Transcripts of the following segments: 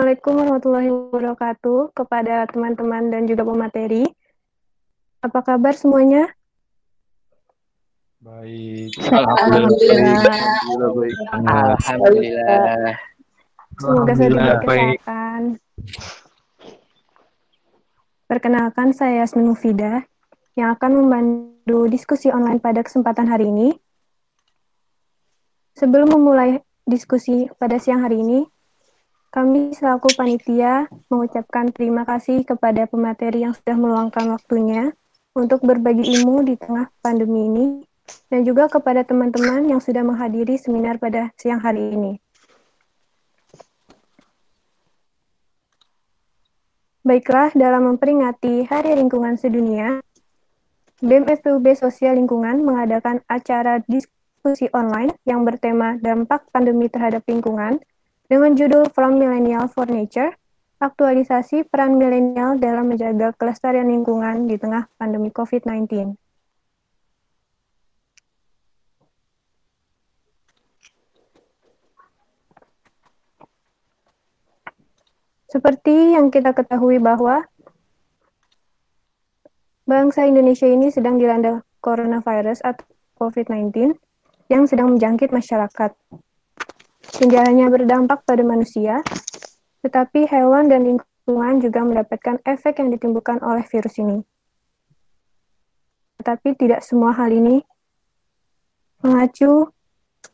Assalamualaikum warahmatullahi wabarakatuh kepada teman-teman dan juga pemateri. Apa kabar semuanya? Baik. Alhamdulillah. Alhamdulillah baik. Alhamdulillah. Semoga saya diberi kesehatan. Perkenalkan saya Yasmin Mufida yang akan membantu diskusi online pada kesempatan hari ini. Sebelum memulai diskusi pada siang hari ini, kami selaku panitia mengucapkan terima kasih kepada pemateri yang sudah meluangkan waktunya untuk berbagi ilmu di tengah pandemi ini dan juga kepada teman-teman yang sudah menghadiri seminar pada siang hari ini. Baiklah, dalam memperingati Hari Lingkungan Sedunia, BEM FPUB Sosial Lingkungan mengadakan acara diskusi online yang bertema dampak pandemi terhadap lingkungan dengan judul From Millennial for Nature, aktualisasi peran milenial dalam menjaga kelestarian lingkungan di tengah pandemi COVID-19. Seperti yang kita ketahui bahwa bangsa Indonesia ini sedang dilanda coronavirus atau COVID-19 yang sedang menjangkit masyarakat. Tidak hanya berdampak pada manusia, tetapi hewan dan lingkungan juga mendapatkan efek yang ditimbulkan oleh virus ini. Tetapi tidak semua hal ini mengacu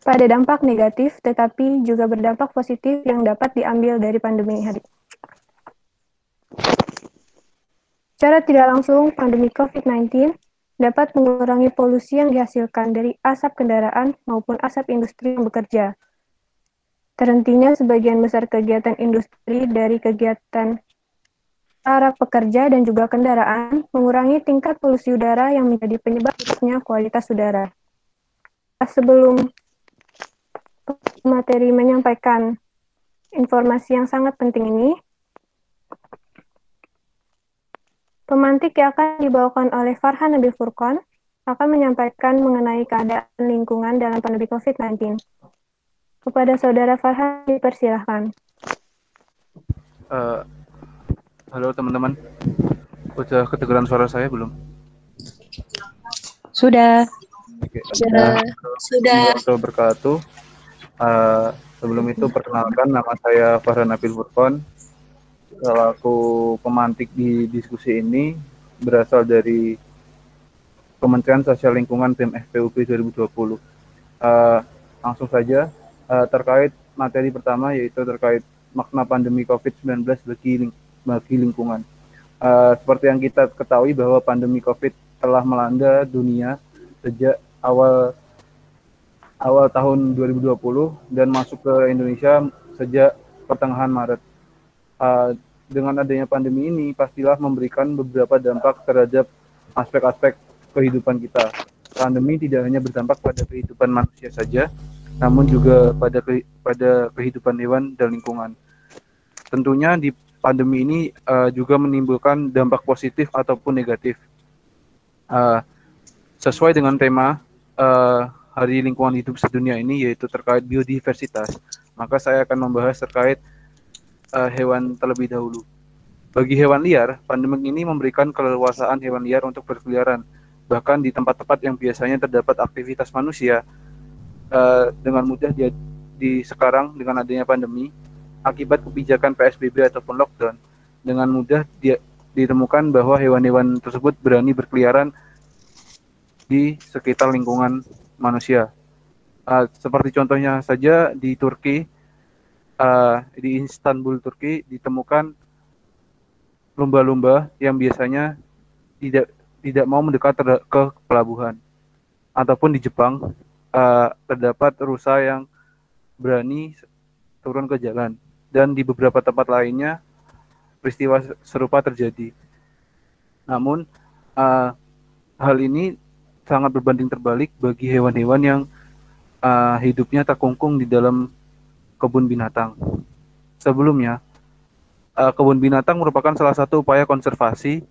pada dampak negatif, tetapi juga berdampak positif yang dapat diambil dari pandemi hari. Secara tidak langsung, pandemi COVID-19 dapat mengurangi polusi yang dihasilkan dari asap kendaraan maupun asap industri yang bekerja. Terhentinya sebagian besar kegiatan industri dari kegiatan para pekerja dan juga kendaraan mengurangi tingkat polusi udara yang menjadi penyebab buruknya kualitas udara. Sebelum materi menyampaikan informasi yang sangat penting ini, Pemantik yang akan dibawakan oleh Farhan Nabil Furqan akan menyampaikan mengenai keadaan lingkungan dalam pandemi COVID-19. Kepada saudara Farhan dipersilahkan. Eh, halo teman-teman. Udah kedengeran suara saya belum? Sudah. Oke. Sudah. Sudah. Assalamualaikum wabarakatuh. Eh, sebelum itu perkenalkan nama saya Farhan Nabil Furqan. Selaku pemantik di diskusi ini berasal dari Kementerian Sosial Lingkungan BEM FPUB 2020. Eh, langsung saja eh, terkait materi pertama yaitu terkait makna pandemi COVID-19 bagi bagi lingkungan. Eh, seperti yang kita ketahui bahwa pandemi COVID telah melanda dunia sejak awal awal tahun 2020 dan masuk ke Indonesia sejak pertengahan Maret. Uh, dengan adanya pandemi ini pastilah memberikan beberapa dampak terhadap aspek-aspek kehidupan kita. Pandemi tidak hanya berdampak pada kehidupan manusia saja, namun juga pada ke- pada kehidupan hewan dan lingkungan. Tentunya di pandemi ini uh, juga menimbulkan dampak positif ataupun negatif. Uh, sesuai dengan tema uh, Hari Lingkungan Hidup Sedunia ini yaitu terkait biodiversitas, maka saya akan membahas terkait uh, hewan terlebih dahulu. Bagi hewan liar, pandemi ini memberikan keleluasaan hewan liar untuk berkeliaran, bahkan di tempat-tempat yang biasanya terdapat aktivitas manusia. Uh, dengan mudah dia di sekarang dengan adanya pandemi, akibat kebijakan PSBB ataupun lockdown, dengan mudah dia ditemukan bahwa hewan-hewan tersebut berani berkeliaran di sekitar lingkungan manusia. Uh, seperti contohnya saja di Turki, uh, di Istanbul, Turki, ditemukan lumba-lumba yang biasanya tidak tidak mau mendekat ke pelabuhan. Ataupun di Jepang uh, terdapat rusa yang berani turun ke jalan. Dan di beberapa tempat lainnya peristiwa serupa terjadi. Namun uh, hal ini sangat berbanding terbalik bagi hewan-hewan yang uh, hidupnya terkungkung di dalam kebun binatang. Sebelumnya, uh, kebun binatang merupakan salah satu upaya konservasi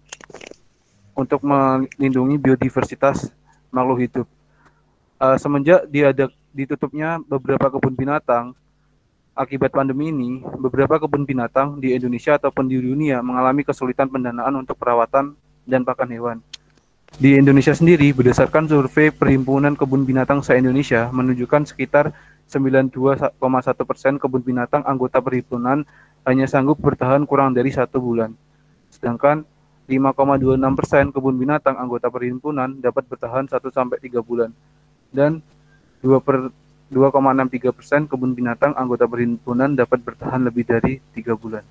untuk melindungi biodiversitas makhluk hidup. Uh, semenjak diada ditutupnya beberapa kebun binatang, akibat pandemi ini, beberapa kebun binatang di Indonesia ataupun di dunia mengalami kesulitan pendanaan untuk perawatan dan pakan hewan. Di Indonesia sendiri, berdasarkan survei Perhimpunan Kebun Binatang se-Indonesia, menunjukkan sekitar 92,1 persen kebun binatang anggota perhimpunan hanya sanggup bertahan kurang dari satu bulan. Sedangkan 5,26 persen kebun binatang anggota perhimpunan dapat bertahan 1 sampai 3 bulan. Dan 2 per 2,63 persen kebun binatang anggota perhimpunan dapat bertahan lebih dari 3 bulan.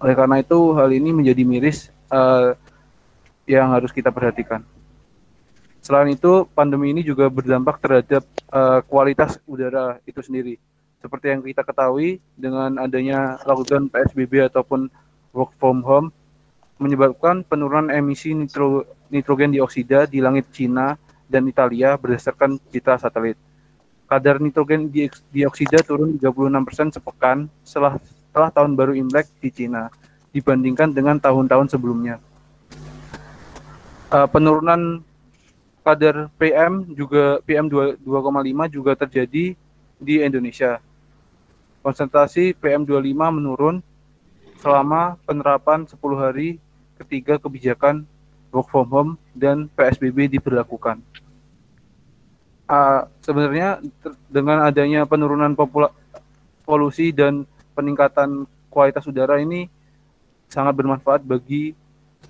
Oleh karena itu, hal ini menjadi miris uh, yang harus kita perhatikan. Selain itu, pandemi ini juga berdampak terhadap uh, kualitas udara itu sendiri. Seperti yang kita ketahui, dengan adanya lockdown PSBB ataupun work from home, menyebabkan penurunan emisi nitro, nitrogen dioksida di langit Cina dan Italia berdasarkan citra satelit. Kadar nitrogen dioksida turun 36% sepekan setelah, setelah tahun baru Imlek di Cina dibandingkan dengan tahun-tahun sebelumnya uh, penurunan kadar PM juga PM 2,5 juga terjadi di Indonesia. Konsentrasi PM25 menurun selama penerapan 10 hari ketiga kebijakan work from home dan PSBB diberlakukan. Uh, sebenarnya dengan adanya penurunan polusi dan peningkatan kualitas udara ini sangat bermanfaat bagi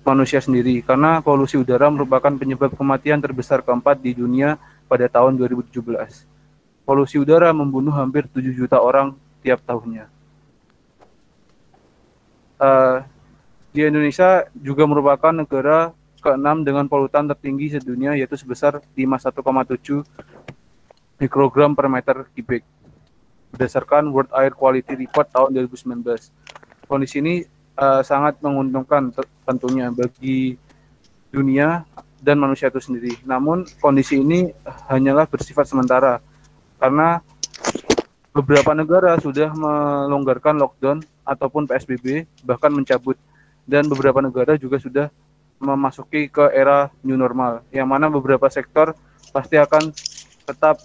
manusia sendiri karena polusi udara merupakan penyebab kematian terbesar keempat di dunia pada tahun 2017. Polusi udara membunuh hampir 7 juta orang tiap tahunnya. Uh, di Indonesia juga merupakan negara keenam dengan polutan tertinggi sedunia yaitu sebesar 51,7 mikrogram per meter kubik berdasarkan World Air Quality Report tahun 2019. Kondisi ini uh, sangat menguntungkan tentunya bagi dunia dan manusia itu sendiri. Namun kondisi ini hanyalah bersifat sementara karena beberapa negara sudah melonggarkan lockdown ataupun PSBB bahkan mencabut dan beberapa negara juga sudah memasuki ke era new normal yang mana beberapa sektor pasti akan tetap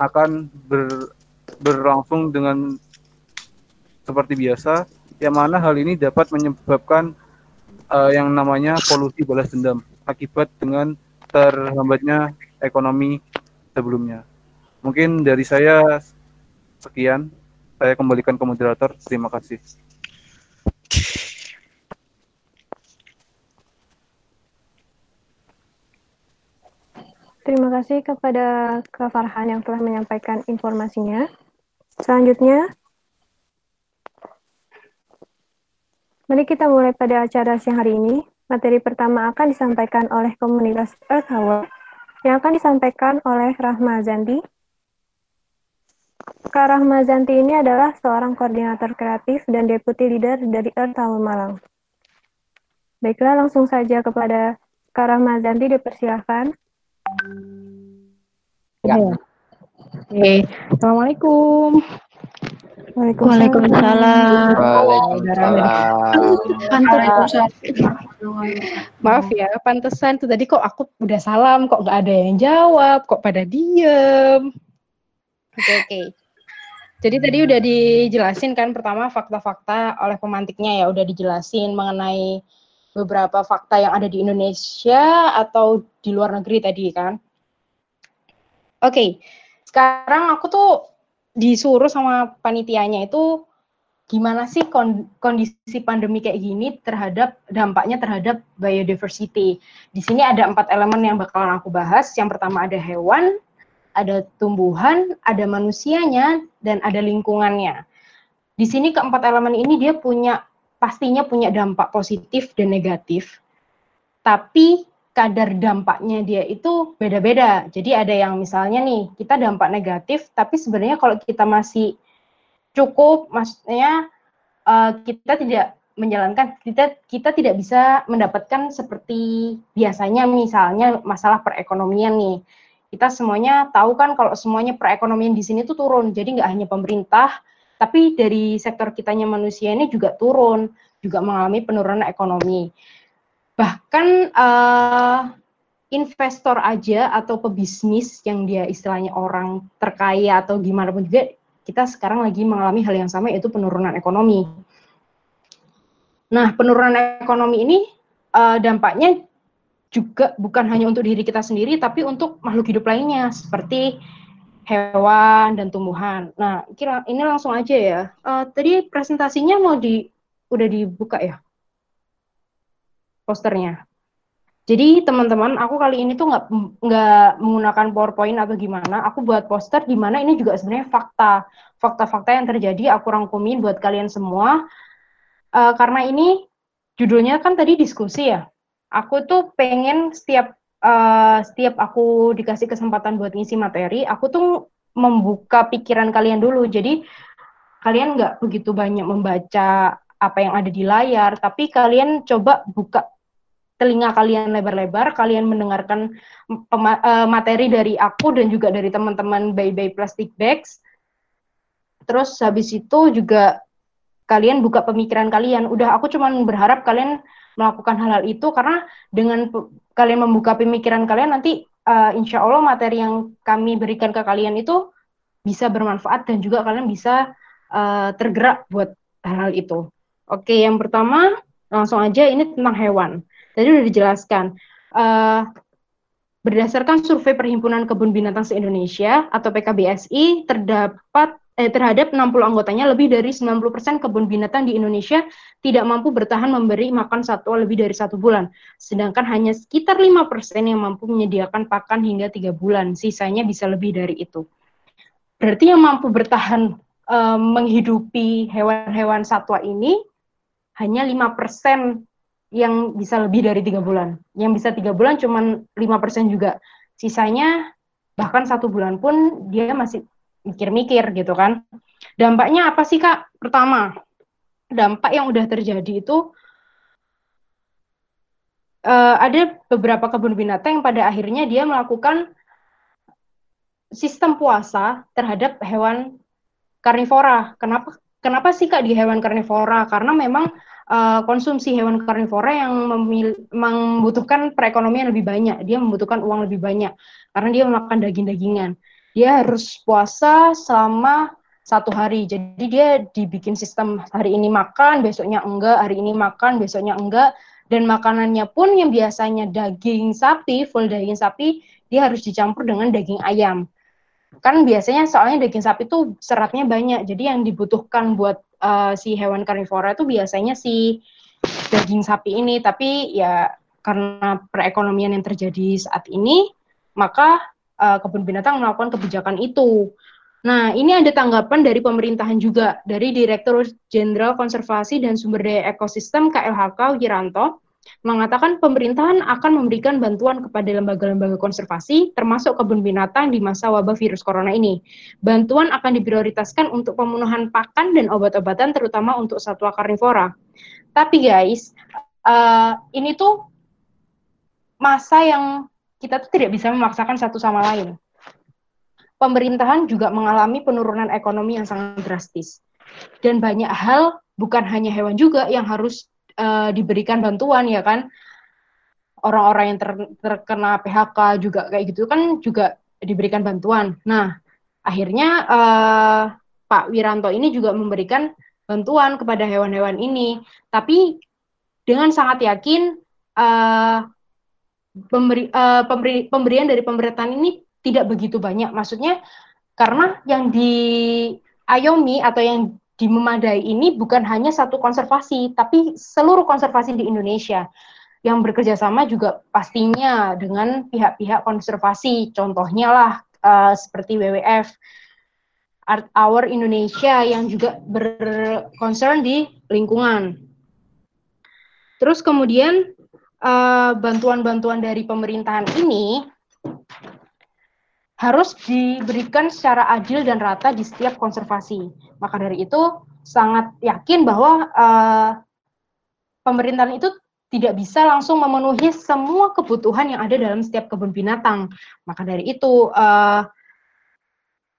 akan ber, berlangsung dengan seperti biasa yang mana hal ini dapat menyebabkan uh, yang namanya polusi balas dendam akibat dengan terhambatnya ekonomi sebelumnya. Mungkin dari saya sekian. Saya kembalikan ke moderator. Terima kasih. Terima kasih kepada Kak Farhan yang telah menyampaikan informasinya. Selanjutnya, Mari kita mulai pada acara siang hari ini. Materi pertama akan disampaikan oleh komunitas Earth Hour yang akan disampaikan oleh Rahma Zanti. Kak Rahma Zanti ini adalah seorang koordinator kreatif dan deputi leader dari Earth Hour Malang. Baiklah, langsung saja kepada Kak Rahma Zanti dipersilahkan. Ya. Oke, Assalamualaikum. Waalaikumsalam. Waalaikumsalam. Maaf ya, pantesan tuh tadi kok aku udah salam, kok nggak ada yang jawab, kok pada diem. Oke okay, oke. Okay. Jadi tadi udah dijelasin kan pertama fakta-fakta oleh pemantiknya ya udah dijelasin mengenai beberapa fakta yang ada di Indonesia atau di luar negeri tadi kan. Oke, okay. sekarang aku tuh disuruh sama panitianya itu gimana sih kondisi pandemi kayak gini terhadap dampaknya terhadap biodiversity. Di sini ada empat elemen yang bakalan aku bahas. Yang pertama ada hewan, ada tumbuhan, ada manusianya, dan ada lingkungannya. Di sini keempat elemen ini dia punya pastinya punya dampak positif dan negatif. Tapi kadar dampaknya dia itu beda-beda. Jadi ada yang misalnya nih, kita dampak negatif, tapi sebenarnya kalau kita masih cukup, maksudnya uh, kita tidak menjalankan, kita kita tidak bisa mendapatkan seperti biasanya misalnya masalah perekonomian nih. Kita semuanya tahu kan kalau semuanya perekonomian di sini tuh turun. Jadi nggak hanya pemerintah, tapi dari sektor kitanya manusia ini juga turun, juga mengalami penurunan ekonomi bahkan uh, investor aja atau pebisnis yang dia istilahnya orang terkaya atau gimana pun juga kita sekarang lagi mengalami hal yang sama yaitu penurunan ekonomi. Nah, penurunan ekonomi ini uh, dampaknya juga bukan hanya untuk diri kita sendiri, tapi untuk makhluk hidup lainnya seperti hewan dan tumbuhan. Nah, kira ini langsung aja ya. Uh, tadi presentasinya mau di udah dibuka ya posternya. Jadi teman-teman, aku kali ini tuh nggak nggak menggunakan PowerPoint atau gimana. Aku buat poster di mana ini juga sebenarnya fakta, fakta-fakta yang terjadi. Aku rangkumin buat kalian semua. Uh, karena ini judulnya kan tadi diskusi ya. Aku tuh pengen setiap uh, setiap aku dikasih kesempatan buat ngisi materi, aku tuh membuka pikiran kalian dulu. Jadi kalian nggak begitu banyak membaca apa yang ada di layar, tapi kalian coba buka telinga kalian lebar-lebar, kalian mendengarkan uh, materi dari aku dan juga dari teman-teman Bye Bye Plastic Bags. Terus habis itu juga kalian buka pemikiran kalian. Udah aku cuman berharap kalian melakukan hal-hal itu karena dengan kalian membuka pemikiran kalian nanti uh, insya Allah materi yang kami berikan ke kalian itu bisa bermanfaat dan juga kalian bisa uh, tergerak buat hal-hal itu. Oke, yang pertama langsung aja ini tentang hewan. Tadi sudah dijelaskan. Uh, berdasarkan survei Perhimpunan Kebun Binatang se-Indonesia atau PKBSI, terdapat eh, terhadap 60 anggotanya lebih dari 90% kebun binatang di Indonesia tidak mampu bertahan memberi makan satwa lebih dari satu bulan. Sedangkan hanya sekitar 5% yang mampu menyediakan pakan hingga tiga bulan. Sisanya bisa lebih dari itu. Berarti yang mampu bertahan uh, menghidupi hewan-hewan satwa ini hanya 5% yang bisa lebih dari tiga bulan. Yang bisa tiga bulan cuma lima persen juga. Sisanya bahkan satu bulan pun dia masih mikir-mikir gitu kan. Dampaknya apa sih kak? Pertama, dampak yang udah terjadi itu uh, ada beberapa kebun binatang yang pada akhirnya dia melakukan sistem puasa terhadap hewan karnivora. Kenapa? Kenapa sih kak di hewan karnivora? Karena memang uh, konsumsi hewan karnivora yang membutuhkan perekonomian lebih banyak. Dia membutuhkan uang lebih banyak karena dia makan daging-dagingan. Dia harus puasa selama satu hari. Jadi dia dibikin sistem hari ini makan, besoknya enggak, hari ini makan, besoknya enggak. Dan makanannya pun yang biasanya daging sapi, full daging sapi, dia harus dicampur dengan daging ayam. Kan biasanya soalnya daging sapi itu seratnya banyak, jadi yang dibutuhkan buat uh, si hewan karnivora itu biasanya si daging sapi ini, tapi ya karena perekonomian yang terjadi saat ini, maka uh, kebun binatang melakukan kebijakan itu. Nah, ini ada tanggapan dari pemerintahan juga, dari Direktur Jenderal Konservasi dan Sumber Daya Ekosistem KLHK Wiranto, mengatakan pemerintahan akan memberikan bantuan kepada lembaga-lembaga konservasi, termasuk kebun binatang di masa wabah virus corona ini. Bantuan akan diprioritaskan untuk pemenuhan pakan dan obat-obatan, terutama untuk satwa karnivora. Tapi guys, uh, ini tuh masa yang kita tuh tidak bisa memaksakan satu sama lain. Pemerintahan juga mengalami penurunan ekonomi yang sangat drastis. Dan banyak hal, bukan hanya hewan juga, yang harus uh, diberikan bantuan ya kan orang-orang yang ter, terkena PHK juga kayak gitu kan juga diberikan bantuan. Nah akhirnya uh, Pak Wiranto ini juga memberikan bantuan kepada hewan-hewan ini, tapi dengan sangat yakin uh, pemberi, uh, pemberi, pemberian dari pemerintahan ini tidak begitu banyak. Maksudnya karena yang diayomi atau yang di Memadai ini bukan hanya satu konservasi, tapi seluruh konservasi di Indonesia yang bekerja sama juga pastinya dengan pihak-pihak konservasi. Contohnya lah uh, seperti WWF, Art Hour Indonesia yang juga berkoncern di lingkungan. Terus kemudian bantuan-bantuan uh, dari pemerintahan ini harus diberikan secara adil dan rata di setiap konservasi. Maka dari itu sangat yakin bahwa uh, pemerintahan itu tidak bisa langsung memenuhi semua kebutuhan yang ada dalam setiap kebun binatang. Maka dari itu uh,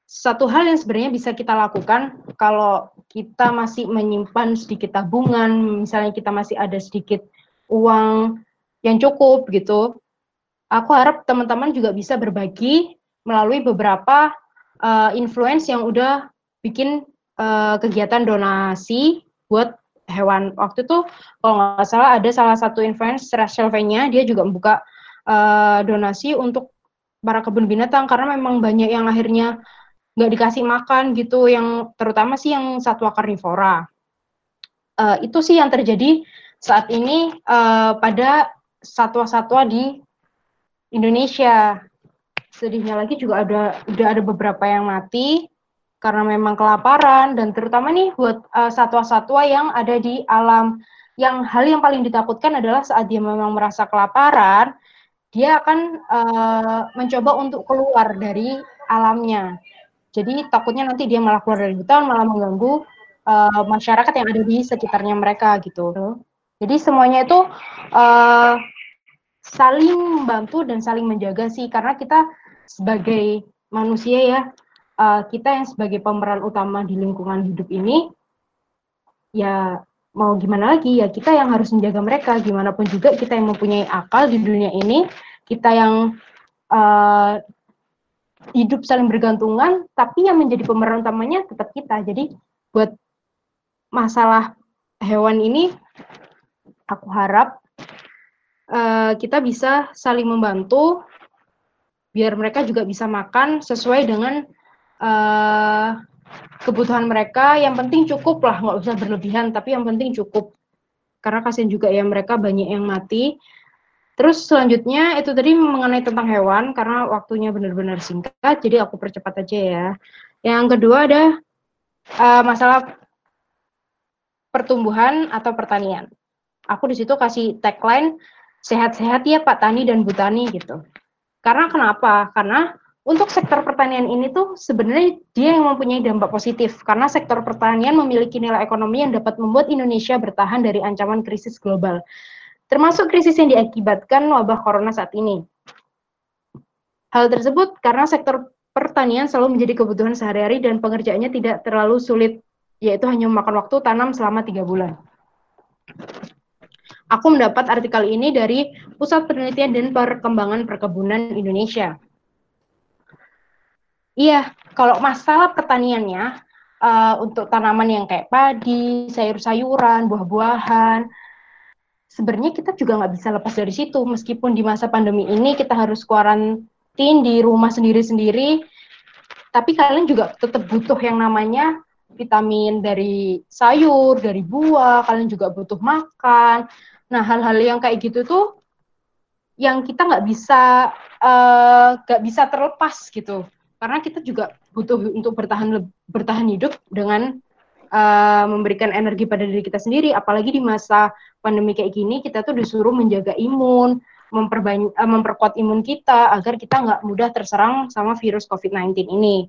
satu hal yang sebenarnya bisa kita lakukan kalau kita masih menyimpan sedikit tabungan, misalnya kita masih ada sedikit uang yang cukup gitu. Aku harap teman-teman juga bisa berbagi melalui beberapa uh, influence yang udah bikin uh, kegiatan donasi buat hewan. Waktu itu kalau nggak salah ada salah satu influencer Rachel V-nya, dia juga membuka uh, donasi untuk para kebun binatang karena memang banyak yang akhirnya nggak dikasih makan gitu, yang terutama sih yang satwa karnivora. Uh, itu sih yang terjadi saat ini uh, pada satwa-satwa di Indonesia. Sedihnya lagi juga ada udah ada beberapa yang mati karena memang kelaparan dan terutama nih buat uh, satwa-satwa yang ada di alam yang hal yang paling ditakutkan adalah saat dia memang merasa kelaparan, dia akan uh, mencoba untuk keluar dari alamnya. Jadi takutnya nanti dia malah keluar dari hutan, malah mengganggu uh, masyarakat yang ada di sekitarnya mereka gitu. Jadi semuanya itu uh, saling membantu dan saling menjaga sih, karena kita sebagai manusia ya, uh, kita yang sebagai pemeran utama di lingkungan hidup ini, ya mau gimana lagi? Ya kita yang harus menjaga mereka. Gimana pun juga kita yang mempunyai akal di dunia ini kita yang uh, hidup saling bergantungan tapi yang menjadi pemeran utamanya tetap kita. Jadi buat masalah hewan ini aku harap uh, kita bisa saling membantu biar mereka juga bisa makan sesuai dengan uh, kebutuhan mereka. Yang penting cukup lah nggak usah berlebihan tapi yang penting cukup. Karena kasihan juga ya mereka banyak yang mati. Terus selanjutnya itu tadi mengenai tentang hewan karena waktunya benar-benar singkat jadi aku percepat aja ya. Yang kedua ada uh, masalah pertumbuhan atau pertanian aku di situ kasih tagline sehat-sehat ya Pak Tani dan Bu Tani gitu karena kenapa karena untuk sektor pertanian ini tuh sebenarnya dia yang mempunyai dampak positif karena sektor pertanian memiliki nilai ekonomi yang dapat membuat Indonesia bertahan dari ancaman krisis global, termasuk krisis yang diakibatkan wabah corona saat ini. Hal tersebut karena sektor pertanian selalu menjadi kebutuhan sehari-hari dan pengerjaannya tidak terlalu sulit, yaitu hanya memakan waktu tanam selama tiga bulan. Aku mendapat artikel ini dari Pusat Penelitian dan Perkembangan Perkebunan Indonesia. Iya, kalau masalah pertaniannya uh, untuk tanaman yang kayak padi, sayur-sayuran, buah-buahan, sebenarnya kita juga nggak bisa lepas dari situ. Meskipun di masa pandemi ini kita harus kuarantin di rumah sendiri-sendiri, tapi kalian juga tetap butuh yang namanya vitamin dari sayur, dari buah, kalian juga butuh makan. Nah, hal-hal yang kayak gitu tuh yang kita nggak bisa uh, nggak uh, bisa terlepas gitu karena kita juga butuh untuk bertahan bertahan hidup dengan uh, memberikan energi pada diri kita sendiri apalagi di masa pandemi kayak gini kita tuh disuruh menjaga imun memperbanyak uh, memperkuat imun kita agar kita nggak mudah terserang sama virus COVID-19 ini.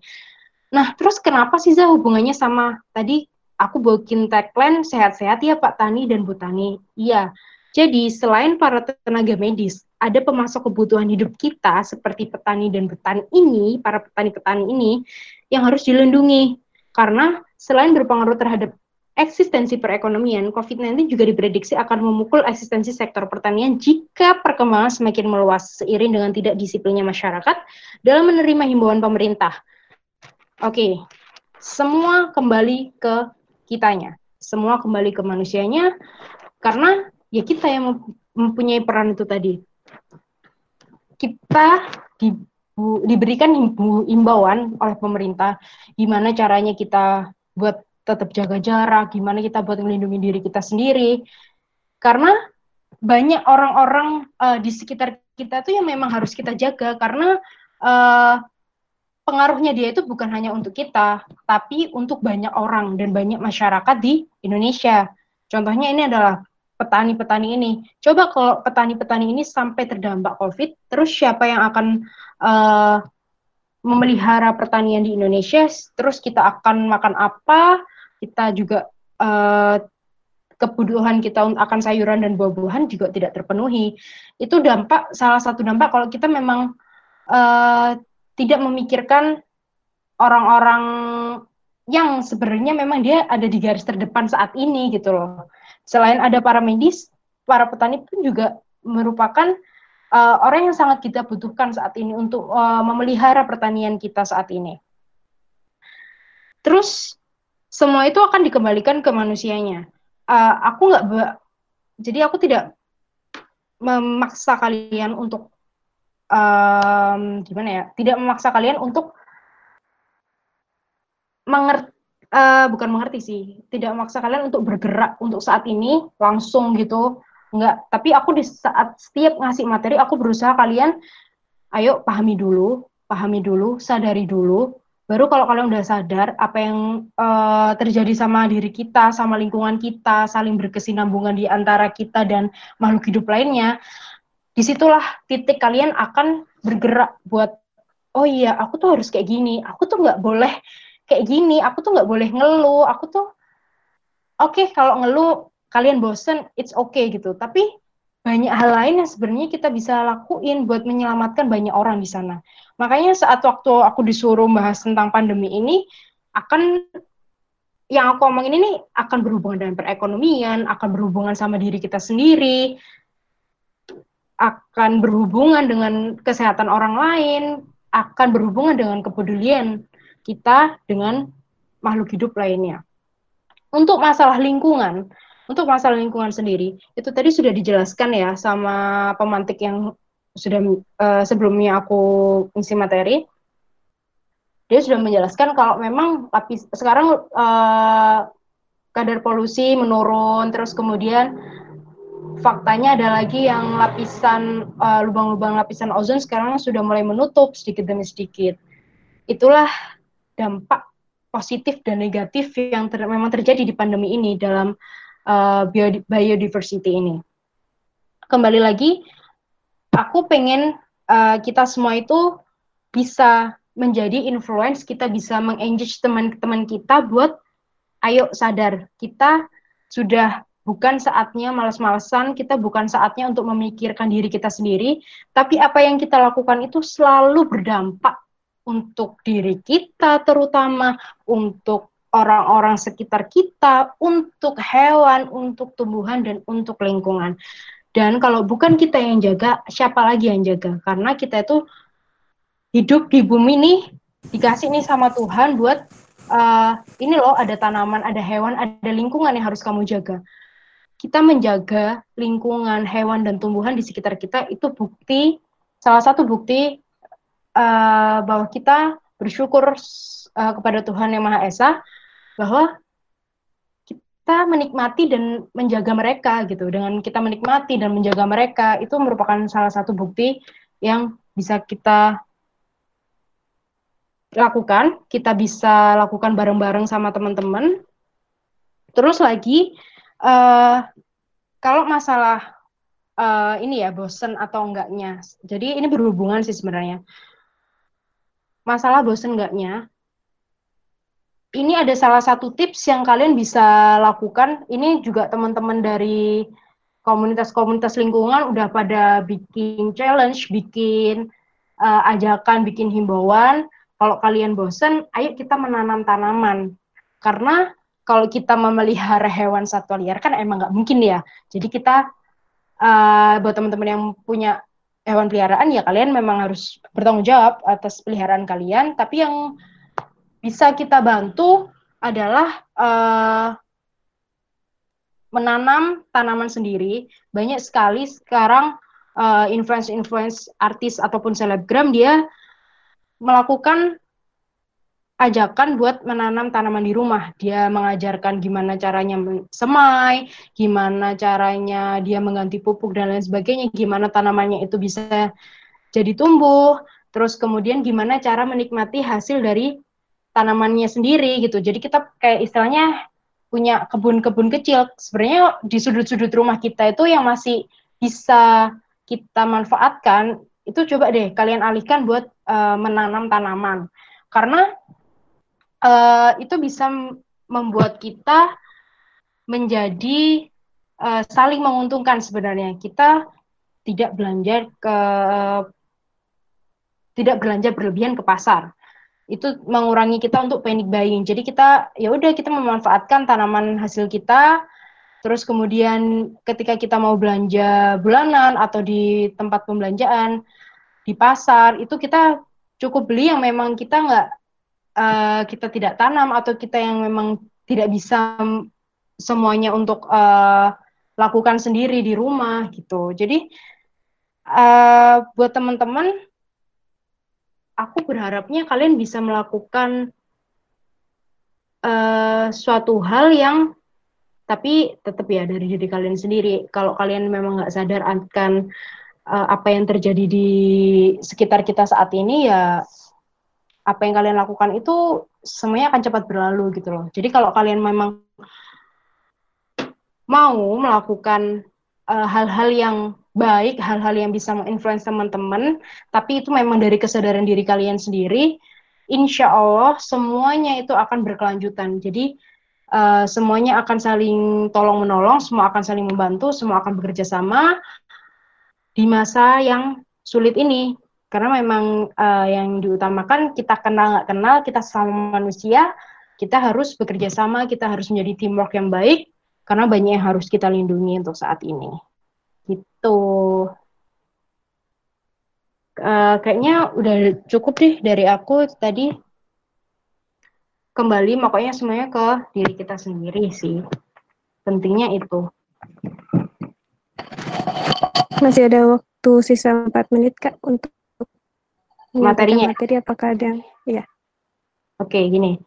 Nah, terus kenapa sih Zah hubungannya sama tadi aku bikin tagline sehat-sehat ya Pak Tani dan Bu Tani? Iya. Jadi, selain para tenaga medis ada pemasok kebutuhan hidup kita seperti petani dan petani ini, para petani-petani ini yang harus dilindungi karena selain berpengaruh terhadap eksistensi perekonomian, COVID-19 juga diprediksi akan memukul eksistensi sektor pertanian jika perkembangan semakin meluas seiring dengan tidak disiplinnya masyarakat dalam menerima himbauan pemerintah. Oke, semua kembali ke kitanya, semua kembali ke manusianya, karena ya kita yang mempunyai peran itu tadi kita di, diberikan himbauan oleh pemerintah gimana caranya kita buat tetap jaga jarak, gimana kita buat melindungi diri kita sendiri. Karena banyak orang-orang uh, di sekitar kita tuh yang memang harus kita jaga karena uh, pengaruhnya dia itu bukan hanya untuk kita, tapi untuk banyak orang dan banyak masyarakat di Indonesia. Contohnya ini adalah petani-petani ini. Coba kalau petani-petani ini sampai terdampak COVID, terus siapa yang akan uh, memelihara pertanian di Indonesia? Terus kita akan makan apa? Kita juga uh, kebutuhan kita akan sayuran dan buah-buahan juga tidak terpenuhi. Itu dampak salah satu dampak kalau kita memang uh, tidak memikirkan orang-orang yang sebenarnya memang dia ada di garis terdepan saat ini gitu loh selain ada para medis, para petani pun juga merupakan uh, orang yang sangat kita butuhkan saat ini untuk uh, memelihara pertanian kita saat ini. terus semua itu akan dikembalikan ke manusianya. Uh, aku nggak, jadi aku tidak memaksa kalian untuk um, gimana ya? Tidak memaksa kalian untuk mengerti uh, bukan mengerti sih, tidak memaksa kalian untuk bergerak untuk saat ini langsung gitu. Enggak, tapi aku di saat setiap ngasih materi aku berusaha kalian ayo pahami dulu, pahami dulu, sadari dulu. Baru kalau kalian udah sadar apa yang uh, terjadi sama diri kita, sama lingkungan kita, saling berkesinambungan di antara kita dan makhluk hidup lainnya, di situlah titik kalian akan bergerak buat oh iya aku tuh harus kayak gini, aku tuh nggak boleh kayak gini, aku tuh nggak boleh ngeluh, aku tuh oke okay, kalau ngeluh kalian bosen, it's okay gitu. Tapi banyak hal lain yang sebenarnya kita bisa lakuin buat menyelamatkan banyak orang di sana. Makanya saat waktu aku disuruh bahas tentang pandemi ini, akan yang aku omongin ini akan berhubungan dengan perekonomian, akan berhubungan sama diri kita sendiri, akan berhubungan dengan kesehatan orang lain, akan berhubungan dengan kepedulian kita dengan makhluk hidup lainnya. Untuk masalah lingkungan, untuk masalah lingkungan sendiri, itu tadi sudah dijelaskan ya sama pemantik yang sudah uh, sebelumnya aku ngisi materi. Dia sudah menjelaskan kalau memang lapis sekarang uh, kadar polusi menurun, terus kemudian faktanya ada lagi yang lapisan uh, lubang-lubang lapisan ozon sekarang sudah mulai menutup sedikit demi sedikit. Itulah dampak positif dan negatif yang ter memang terjadi di pandemi ini dalam uh, biodiversity ini. Kembali lagi, aku pengen uh, kita semua itu bisa menjadi influence, kita bisa mengengage teman-teman kita buat ayo sadar, kita sudah bukan saatnya malas-malasan, kita bukan saatnya untuk memikirkan diri kita sendiri, tapi apa yang kita lakukan itu selalu berdampak untuk diri kita terutama, untuk orang-orang sekitar kita, untuk hewan, untuk tumbuhan, dan untuk lingkungan. Dan kalau bukan kita yang jaga, siapa lagi yang jaga? Karena kita itu hidup di bumi nih, dikasih nih sama Tuhan buat, uh, ini loh ada tanaman, ada hewan, ada lingkungan yang harus kamu jaga. Kita menjaga lingkungan, hewan, dan tumbuhan di sekitar kita, itu bukti, salah satu bukti uh, bahwa kita bersyukur uh, kepada Tuhan Yang Maha Esa bahwa kita menikmati dan menjaga mereka gitu. Dengan kita menikmati dan menjaga mereka itu merupakan salah satu bukti yang bisa kita lakukan, kita bisa lakukan bareng-bareng sama teman-teman. Terus lagi uh, kalau masalah uh, ini ya bosen atau enggaknya. Jadi ini berhubungan sih sebenarnya masalah bosen enggaknya, ini ada salah satu tips yang kalian bisa lakukan. Ini juga teman-teman dari komunitas-komunitas lingkungan udah pada bikin challenge, bikin uh, ajakan, bikin himbauan. Kalau kalian bosen, ayo kita menanam tanaman. Karena kalau kita memelihara hewan satwa liar kan emang nggak mungkin ya. Jadi kita uh, buat teman-teman yang punya hewan peliharaan ya kalian memang harus bertanggung jawab atas peliharaan kalian tapi yang bisa kita bantu adalah uh, menanam tanaman sendiri banyak sekali sekarang uh, influence-influence artis ataupun selebgram dia melakukan ajakan buat menanam tanaman di rumah. Dia mengajarkan gimana caranya semai, gimana caranya dia mengganti pupuk dan lain sebagainya, gimana tanamannya itu bisa jadi tumbuh, terus kemudian gimana cara menikmati hasil dari tanamannya sendiri gitu. Jadi kita kayak istilahnya punya kebun-kebun kecil. Sebenarnya di sudut-sudut rumah kita itu yang masih bisa kita manfaatkan itu coba deh kalian alihkan buat uh, menanam tanaman. Karena uh, itu bisa membuat kita menjadi uh, saling menguntungkan sebenarnya. Kita tidak belanja ke tidak belanja berlebihan ke pasar. Itu mengurangi kita untuk panic buying. Jadi kita ya udah kita memanfaatkan tanaman hasil kita Terus kemudian ketika kita mau belanja bulanan atau di tempat pembelanjaan di pasar itu kita cukup beli yang memang kita nggak uh, kita tidak tanam atau kita yang memang tidak bisa semuanya untuk uh, lakukan sendiri di rumah gitu. Jadi uh, buat teman-teman, aku berharapnya kalian bisa melakukan uh, suatu hal yang tapi tetap ya dari diri kalian sendiri. Kalau kalian memang nggak sadar akan uh, apa yang terjadi di sekitar kita saat ini ya apa yang kalian lakukan itu semuanya akan cepat berlalu gitu loh. Jadi kalau kalian memang mau melakukan eh, hal-hal uh, yang baik, hal-hal yang bisa menginfluence teman-teman, tapi itu memang dari kesadaran diri kalian sendiri, insya Allah semuanya itu akan berkelanjutan. Jadi uh, semuanya akan saling tolong menolong, semua akan saling membantu, semua akan bekerja sama di masa yang sulit ini karena memang uh, yang diutamakan kita kenal nggak kenal kita sama manusia kita harus bekerja sama kita harus menjadi teamwork yang baik karena banyak yang harus kita lindungi untuk saat ini. Gitu. Uh, kayaknya udah cukup deh dari aku tadi. Kembali makanya semuanya ke diri kita sendiri sih. Pentingnya itu. Masih ada waktu sisa 4 menit Kak untuk materinya. Materi apakah ada? Iya. Oke, gini.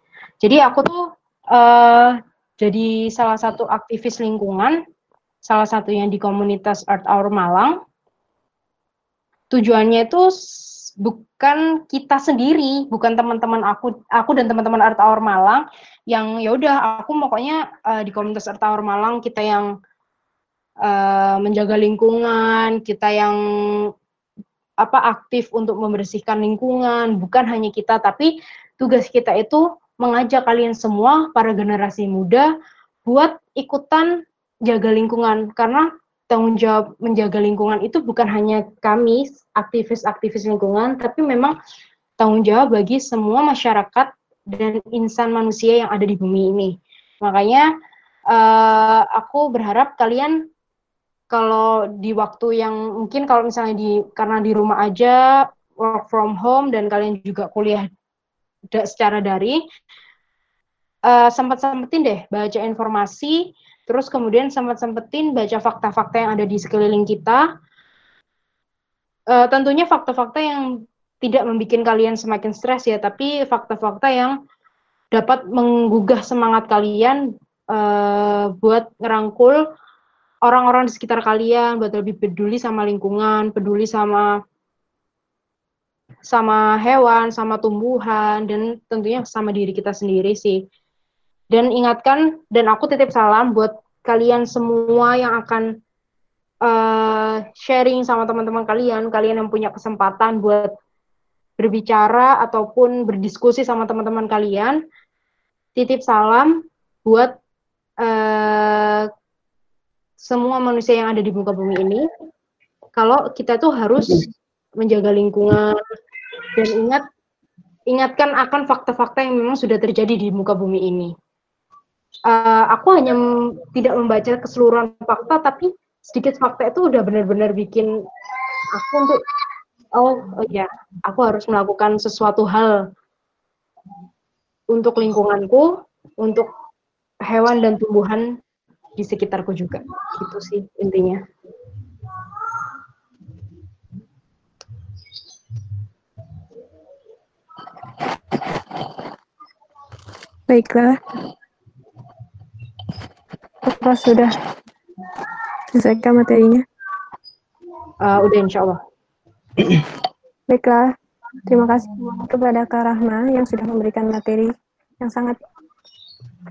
Jadi aku tuh uh, jadi salah satu aktivis lingkungan, salah satunya di komunitas Earth Hour Malang. Tujuannya itu bukan kita sendiri, bukan teman-teman aku, aku dan teman-teman Earth Hour Malang yang ya udah aku pokoknya uh, di komunitas Earth Hour Malang kita yang uh, menjaga lingkungan, kita yang apa aktif untuk membersihkan lingkungan, bukan hanya kita tapi tugas kita itu mengajak kalian semua para generasi muda buat ikutan jaga lingkungan karena tanggung jawab menjaga lingkungan itu bukan hanya kami aktivis-aktivis lingkungan tapi memang tanggung jawab bagi semua masyarakat dan insan manusia yang ada di bumi ini. Makanya uh, aku berharap kalian kalau di waktu yang mungkin kalau misalnya di karena di rumah aja work from home dan kalian juga kuliah secara dari uh, sempat sempetin deh baca informasi terus kemudian sempat sempetin baca fakta-fakta yang ada di sekeliling kita. Uh, tentunya fakta-fakta yang tidak membuat kalian semakin stres ya tapi fakta-fakta yang dapat menggugah semangat kalian uh, buat ngerangkul orang-orang di sekitar kalian buat lebih peduli sama lingkungan, peduli sama sama hewan, sama tumbuhan, dan tentunya sama diri kita sendiri sih. Dan ingatkan, dan aku titip salam buat kalian semua yang akan uh, sharing sama teman-teman kalian, kalian yang punya kesempatan buat berbicara ataupun berdiskusi sama teman-teman kalian, titip salam buat uh, semua manusia yang ada di muka bumi ini kalau kita tuh harus menjaga lingkungan dan ingat ingatkan akan fakta-fakta yang memang sudah terjadi di muka bumi ini. Uh, aku hanya tidak membaca keseluruhan fakta, tapi sedikit fakta itu udah benar-benar bikin aku untuk oh, oh ya, aku harus melakukan sesuatu hal untuk lingkunganku, untuk hewan dan tumbuhan di sekitarku juga. Itu sih intinya. Baiklah. Apa sudah selesai materinya? Uh, udah insya Allah. Baiklah. Terima kasih kepada Kak Rahma yang sudah memberikan materi yang sangat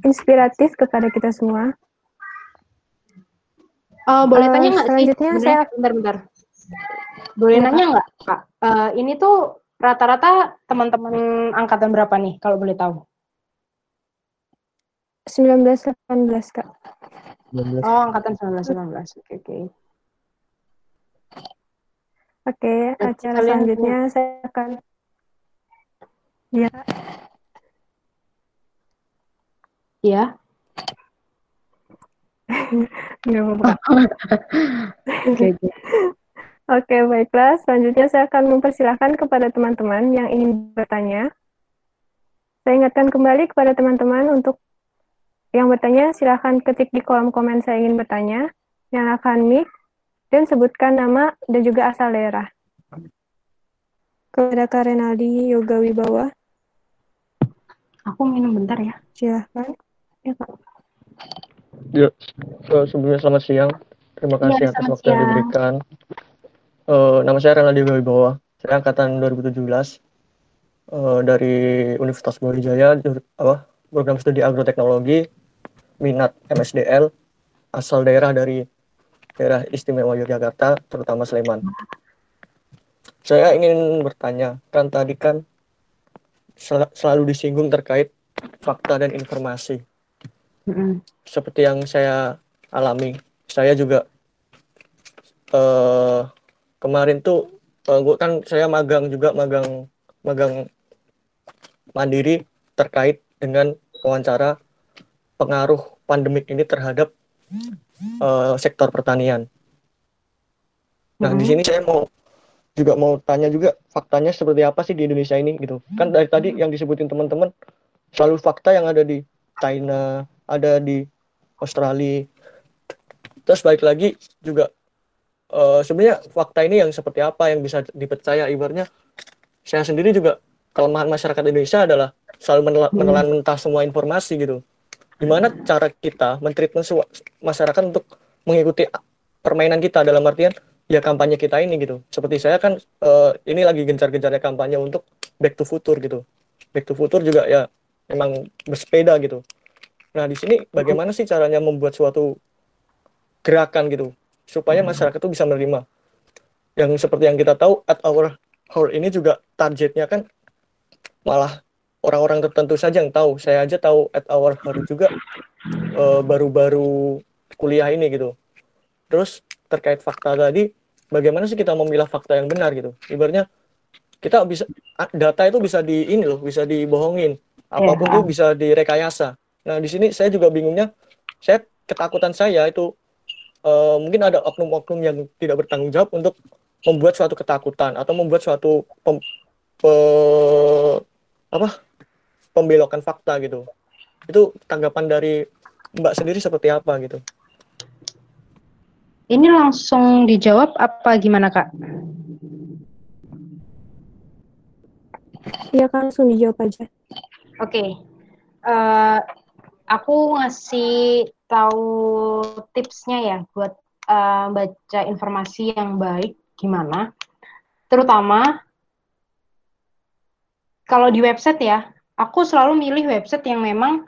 inspiratif kepada kita semua. Uh, boleh uh, tanya nggak sih? Selanjutnya saya bentar-bentar. Boleh ya, nanya nggak, Kak? Uh, ini tuh rata-rata teman-teman angkatan berapa nih, kalau boleh tahu? 19 18, Kak. 19. Oh, angkatan 19 19. Oke, okay, oke. Okay. Oke, okay, acara selanjutnya saya akan ya. Ya. Nggak apa-apa. Oke, Oke, baiklah. Selanjutnya saya akan mempersilahkan kepada teman-teman yang ingin bertanya. Saya ingatkan kembali kepada teman-teman untuk yang bertanya, silahkan ketik di kolom komen saya ingin bertanya, nyalakan mic, dan sebutkan nama dan juga asal daerah. Kepada Kak Renaldi Yoga Wibawa, Aku minum bentar ya. silahkan. Ya, Kak. Ya, sebelumnya selamat siang. Terima Iya, kasih atas selamat waktu yang diberikan. Eh, nama saya Renaldi Wibawa. Saya angkatan 2017 eh, dari Universitas Brawijaya, apa, program studi agroteknologi, minat MSDL, asal daerah dari daerah istimewa Yogyakarta, terutama Sleman. Saya ingin bertanya, kan tadi kan sel- selalu disinggung terkait fakta dan informasi Seperti yang saya alami. Saya juga eh kemarin tuh eh, gua kan saya magang juga magang magang mandiri terkait dengan wawancara pengaruh pandemik ini terhadap eh, sektor pertanian. Nah, di Mhm. sini saya mau juga mau tanya juga faktanya seperti apa sih di Indonesia ini gitu. Kan dari tadi yang disebutin teman-teman selalu fakta yang ada di China, ada di Australia. Terus balik lagi juga eh, sebenarnya fakta ini yang seperti apa yang bisa dipercaya ibaratnya saya sendiri juga kelemahan masyarakat Indonesia adalah selalu menela- menelan mentah semua informasi gitu. Gimana cara kita mentreatment masyarakat untuk mengikuti permainan kita dalam artian ya kampanye kita ini gitu. Seperti saya kan eh, ini lagi gencar-gencarnya kampanye untuk back to future gitu. Back to future juga ya memang bersepeda gitu. Nah, di sini bagaimana sih caranya membuat suatu gerakan gitu supaya masyarakat itu bisa menerima. Yang seperti yang kita tahu at our hall ini juga targetnya kan malah orang-orang tertentu saja yang tahu. Saya aja tahu at our hall juga eh, baru-baru kuliah ini gitu. Terus terkait fakta tadi, bagaimana sih kita memilah fakta yang benar gitu? Ibaratnya kita bisa data itu bisa di ini loh, bisa dibohongin. Apa pun Iya. itu bisa direkayasa. Nah, di sini saya juga bingungnya, saya ketakutan saya itu eh, mungkin ada oknum-oknum yang tidak bertanggung jawab untuk membuat suatu ketakutan atau membuat suatu pem- pe- apa pembelokan fakta gitu. Itu tanggapan dari Mbak sendiri seperti apa gitu? Ini langsung dijawab apa gimana Kak? Iya, Kak, langsung dijawab aja. Oke, Eh, aku ngasih tahu tipsnya ya buat eh, baca informasi yang baik gimana. Terutama kalau di website ya, aku selalu milih website yang memang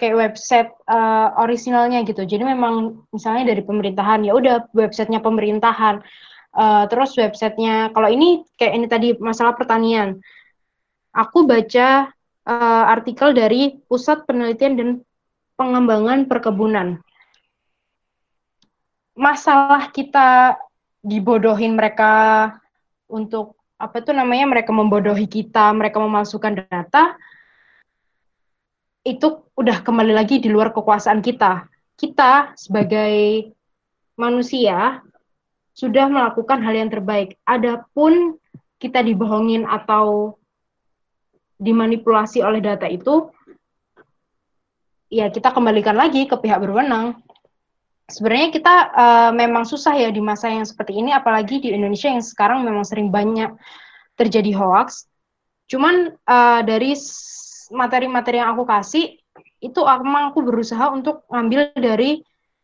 kayak website eh, originalnya gitu. Jadi memang misalnya dari pemerintahan ya udah websitenya pemerintahan. Eh, terus websitenya kalau ini kayak ini tadi masalah pertanian. Aku baca eh, artikel dari Pusat Penelitian dan Pengembangan Perkebunan. Masalah kita dibodohin mereka untuk apa tuh namanya mereka membodohi kita, mereka memalsukan data, itu udah kembali lagi di luar kekuasaan kita. Kita sebagai manusia sudah melakukan hal yang terbaik. Adapun kita dibohongin atau dimanipulasi oleh data itu, ya kita kembalikan lagi ke pihak berwenang. Sebenarnya kita eh, memang susah ya di masa yang seperti ini, apalagi di Indonesia yang sekarang memang sering banyak terjadi hoax. Cuman eh, dari materi-materi yang aku kasih, itu emang aku berusaha untuk ngambil dari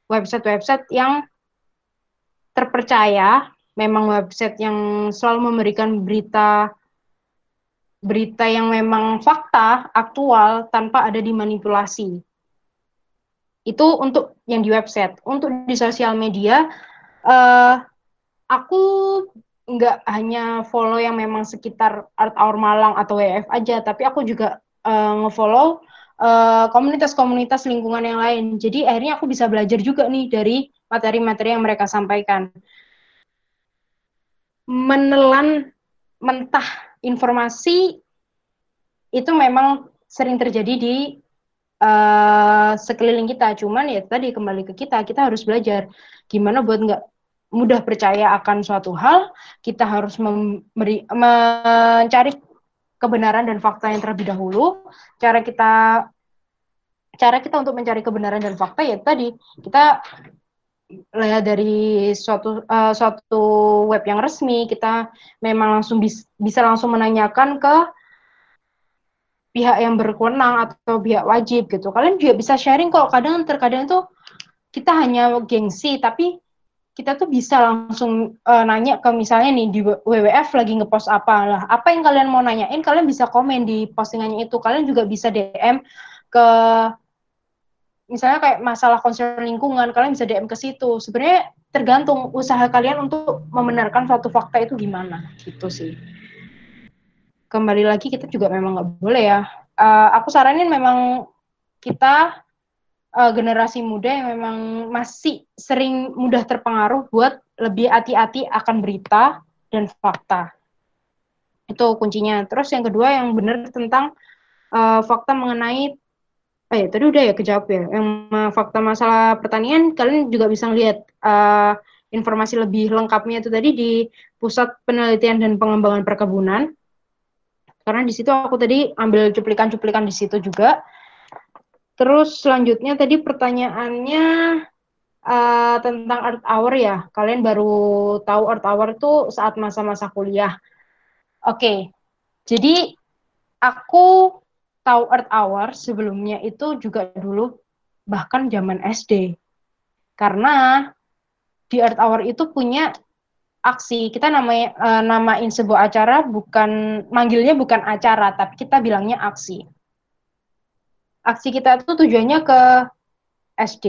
website-website yang terpercaya, memang website yang selalu memberikan berita berita yang memang fakta, aktual, tanpa ada dimanipulasi. Itu untuk yang di website. Untuk di sosial media, eh, aku nggak hanya follow yang memang sekitar Art Hour Malang atau WF aja, tapi aku juga eh, ngefollow eh, komunitas-komunitas lingkungan yang lain. Jadi akhirnya aku bisa belajar juga nih dari materi-materi yang mereka sampaikan. Menelan mentah informasi itu memang sering terjadi di eh, sekeliling kita. Cuman ya tadi kembali ke kita, kita harus belajar gimana buat nggak mudah percaya akan suatu hal. Kita harus memberi mencari kebenaran dan fakta yang terlebih dahulu. Cara kita cara kita untuk mencari kebenaran dan fakta ya tadi kita dari suatu uh, suatu web yang resmi kita memang langsung bis, bisa langsung menanyakan ke pihak yang berwenang atau pihak wajib gitu. Kalian juga bisa sharing kok. Kadang terkadang tuh kita hanya gengsi tapi kita tuh bisa langsung uh, nanya ke misalnya nih di WWF lagi ngepost apa lah apa yang kalian mau nanyain kalian bisa komen di postingannya itu kalian juga bisa DM ke misalnya kayak masalah concern lingkungan kalian bisa DM ke situ sebenarnya tergantung usaha kalian untuk membenarkan suatu fakta itu gimana gitu sih kembali lagi kita juga memang nggak boleh ya uh, aku saranin memang kita uh, generasi muda yang memang masih sering mudah terpengaruh buat lebih hati-hati akan berita dan fakta. Itu kuncinya. Terus yang kedua yang benar tentang uh, fakta mengenai eh tadi udah ya kejawab ya. Yang fakta masalah pertanian kalian juga bisa lihat uh, informasi lebih lengkapnya itu tadi di Pusat Penelitian dan Pengembangan Perkebunan. Karena di situ aku tadi ambil cuplikan-cuplikan di situ juga Terus selanjutnya tadi pertanyaannya uh, tentang Earth Hour ya. Kalian baru tahu Earth Hour itu saat masa-masa kuliah. Oke, okay. jadi aku tahu Earth Hour sebelumnya itu juga dulu bahkan zaman SD. Karena di Earth Hour itu punya aksi. Kita namanya uh, namain sebuah acara bukan manggilnya bukan acara, tapi kita bilangnya aksi aksi kita itu tujuannya ke SD,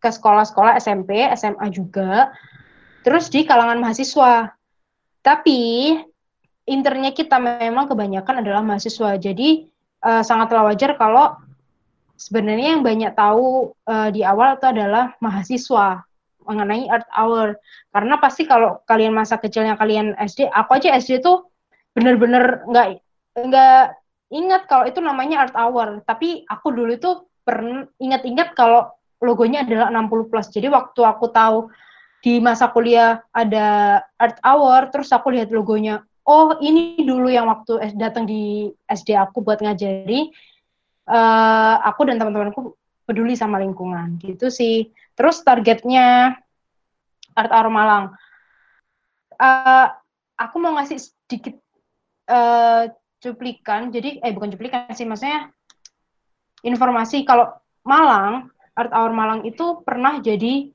ke sekolah-sekolah SMP, SMA juga, terus di kalangan mahasiswa. Tapi internya kita memang kebanyakan adalah mahasiswa. Jadi uh, sangatlah wajar kalau sebenarnya yang banyak tahu uh, di awal itu adalah mahasiswa mengenai Earth Hour. Karena pasti kalau kalian masa kecilnya kalian SD, aku aja SD tuh bener-bener nggak nggak ingat kalau itu namanya Art Hour, tapi aku dulu itu pernah ingat-ingat kalau logonya adalah 60 plus. Jadi waktu aku tahu di masa kuliah ada Art Hour, terus aku lihat logonya, oh ini dulu yang waktu datang di SD aku buat ngajari, uh, aku dan teman-temanku peduli sama lingkungan gitu sih. Terus targetnya Art Hour Malang, uh, aku mau ngasih sedikit uh, cuplikan, jadi eh bukan cuplikan sih, maksudnya informasi kalau Malang, Art Hour Malang itu pernah jadi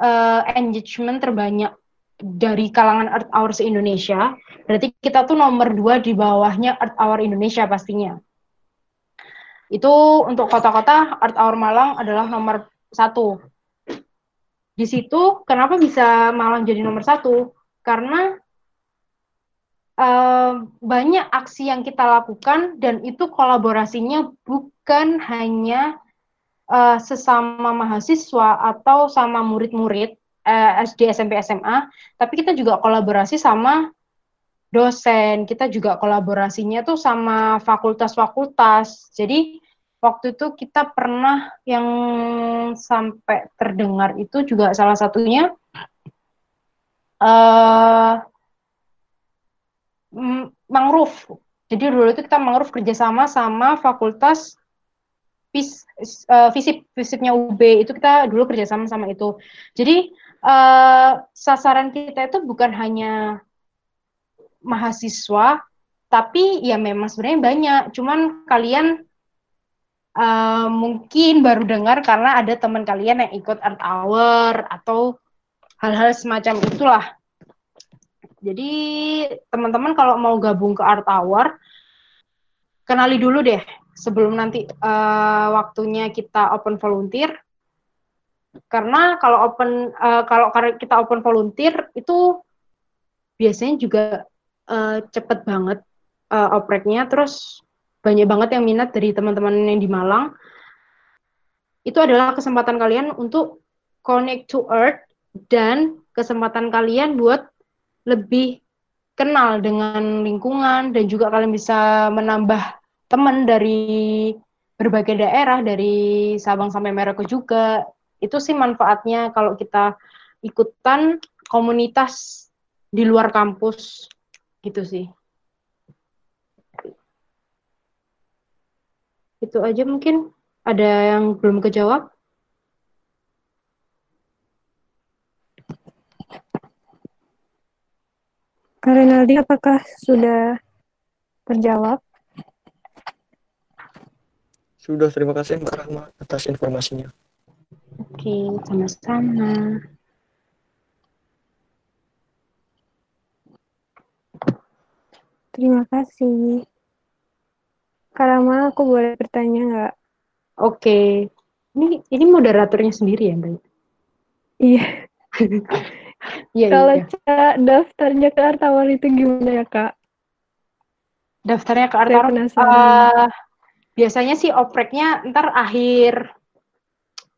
uh, engagement terbanyak dari kalangan Art Hour se-Indonesia. Berarti kita tuh nomor dua di bawahnya Art Hour Indonesia pastinya. Itu untuk kota-kota Art Hour Malang adalah nomor satu. Di situ kenapa bisa Malang jadi nomor satu? Karena uh, banyak aksi yang kita lakukan dan itu kolaborasinya bukan hanya uh, sesama mahasiswa atau sama murid-murid eh, SD, SMP, SMA, tapi kita juga kolaborasi sama dosen, kita juga kolaborasinya tuh sama fakultas-fakultas. Jadi waktu itu kita pernah yang sampai terdengar itu juga salah satunya uh, mangrove. Jadi dulu itu kita mangrove kerjasama sama fakultas fis, uh, fisip fisipnya UB itu kita dulu kerjasama sama itu. Jadi uh, sasaran kita itu bukan hanya mahasiswa, tapi ya memang sebenarnya banyak. Cuman kalian uh, mungkin baru dengar karena ada teman kalian yang ikut art hour atau hal-hal semacam itulah. Jadi teman-teman kalau mau gabung ke Art Hour, kenali dulu deh sebelum nanti uh, waktunya kita open volunteer. Karena kalau open uh, kalau kita open volunteer itu biasanya juga uh, cepet banget uh, opreknya, terus banyak banget yang minat dari teman-teman yang di Malang. Itu adalah kesempatan kalian untuk connect to Earth dan kesempatan kalian buat lebih kenal dengan lingkungan dan juga kalian bisa menambah teman dari berbagai daerah dari Sabang sampai Merauke juga itu sih manfaatnya kalau kita ikutan komunitas di luar kampus gitu sih. Itu aja mungkin ada yang belum kejawab. Kak Renaldi, apakah sudah terjawab? Sudah, terima kasih Mbak Rahma atas informasinya. Oke, sama-sama. Terima kasih. Kak Rama, aku boleh bertanya nggak? Oke. Ini ini moderatornya sendiri ya, Mbak? Iya. Iya, Kalau iya. Cak daftarnya ke Artawar itu gimana ya, Kak? Daftarnya ke penasaran. eh, biasanya sih opreknya ntar akhir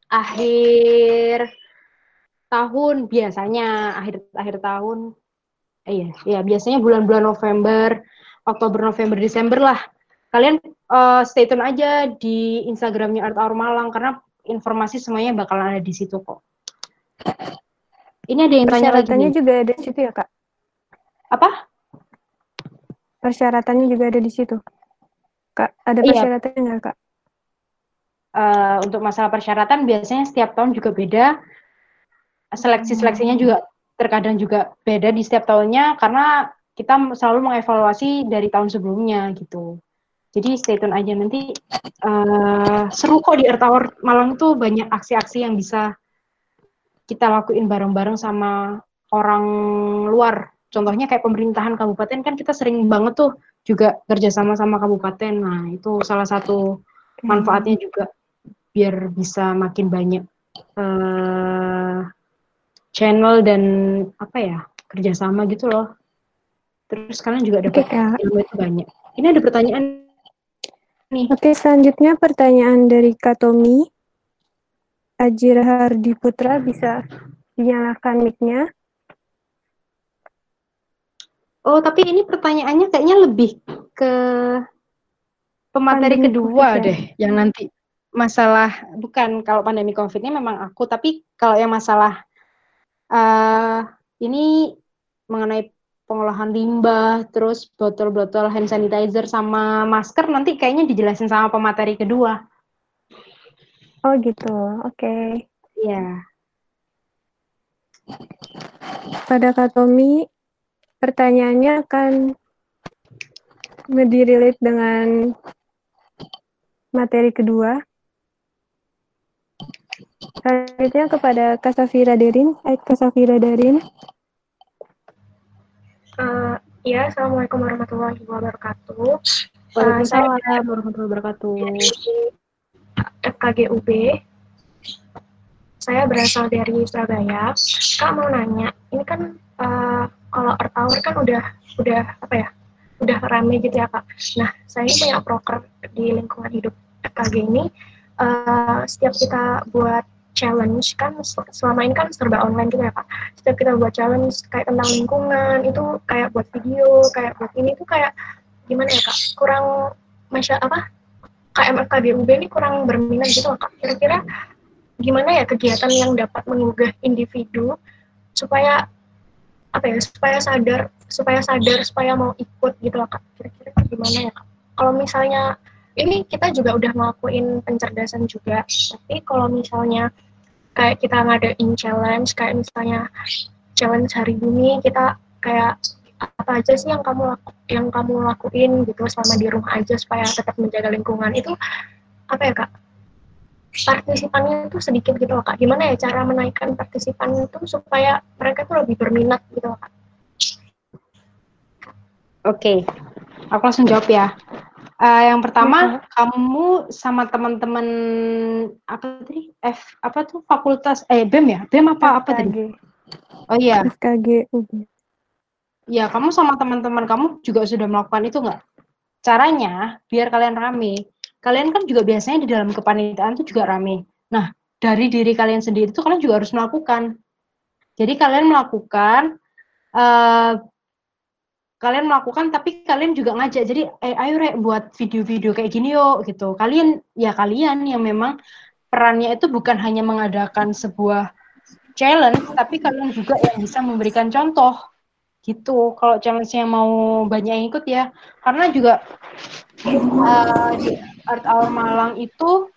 akhir tahun biasanya akhir akhir tahun eh, iya iya biasanya bulan-bulan November Oktober November Desember lah kalian eh, stay tune aja di Instagramnya Art Hour Malang karena informasi semuanya bakalan ada di situ kok ini ada yang tanya lagi nih. juga ada di situ ya, Kak? apa Persyaratannya juga ada di situ. Kak, ada Iya. persyaratannya nggak, Kak? Eh, untuk masalah persyaratan biasanya setiap tahun juga beda. Seleksi-seleksinya juga terkadang juga beda di setiap tahunnya karena kita selalu mengevaluasi dari tahun sebelumnya gitu. Jadi stay tune aja nanti eh, seru kok di Earth Hour Malang tuh banyak aksi-aksi yang bisa kita lakuin bareng-bareng sama orang luar. Contohnya kayak pemerintahan kabupaten kan kita sering banget tuh juga kerjasama sama kabupaten. Nah itu salah satu manfaatnya juga biar bisa makin banyak eh channel dan apa ya kerjasama gitu loh. Terus kalian juga dapat ilmu itu banyak. Ini ada pertanyaan nih. Oke, selanjutnya pertanyaan dari Kak Tommy. Ajir Hardi Putra bisa dinyalakan mic-nya. Oh tapi ini pertanyaannya kayaknya lebih ke pemateri Pandemi kedua ya? deh, yang nanti masalah bukan kalau pandemi COVID ini memang aku, tapi kalau yang masalah eh ini mengenai pengolahan limbah, terus botol-botol hand sanitizer sama masker nanti kayaknya dijelasin sama pemateri kedua. Oh gitu, oke. Iya. Pada Kak Tommy, pertanyaannya akan relate dengan materi kedua. Selanjutnya kepada Kasafira Derin, eh, Kasafira Darin. Eh, ya, Assalamualaikum warahmatullahi wabarakatuh. Waalaikumsalam warahmatullahi wabarakatuh. FKGUB. Saya berasal dari Surabaya. Kak mau nanya, ini kan eh, kalau Earth Hour kan udah udah apa ya? Udah rame gitu ya, Kak. Nah, saya punya proker di lingkungan hidup FKG ini eh, setiap kita buat challenge kan sel- selama ini kan serba online gitu ya Kak. Setiap kita buat challenge kayak tentang lingkungan itu kayak buat video, kayak buat ini tuh kayak gimana ya Kak? Kurang masya apa? KMFKBUB ini kurang berminat gitu Kak. Kira-kira gimana ya kegiatan yang dapat menggugah individu supaya apa ya? Supaya sadar, supaya sadar, supaya mau ikut gitu Kak. Kira-kira gimana ya Kak? Kalau misalnya ini kita juga udah ngelakuin pencerdasan juga, tapi kalau misalnya kayak kita ngadain challenge kayak misalnya challenge hari bumi kita kayak apa aja sih yang kamu laku, yang kamu lakuin gitu selama di rumah aja supaya tetap menjaga lingkungan? Itu apa ya kak? Partisipannya itu sedikit gitu loh kak. Gimana ya cara menaikkan partisipan itu supaya mereka tuh lebih berminat gitu loh kak? Oke, aku langsung jawab ya. Eh, yang pertama, kamu sama teman-teman apa tadi? F apa tuh fakultas eh BEM ya? BEM apa apa tadi? FKG. Oh iya, FKG UB. ya kamu sama teman-teman kamu juga sudah melakukan itu nggak? Caranya biar kalian rame. Kalian kan juga biasanya di dalam kepanitiaan itu juga rame. Nah, dari diri kalian sendiri itu kalian juga harus melakukan. Jadi kalian melakukan eh kalian melakukan tapi kalian juga ngajak. Jadi eh, ayo rek buat video-video kayak gini yuk gitu. Kalian ya kalian yang memang perannya itu bukan hanya mengadakan sebuah challenge tapi kalian juga yang bisa memberikan contoh gitu. Kalau challenge-nya mau banyak yang ikut ya. Karena juga uh, di Art Hour Malang itu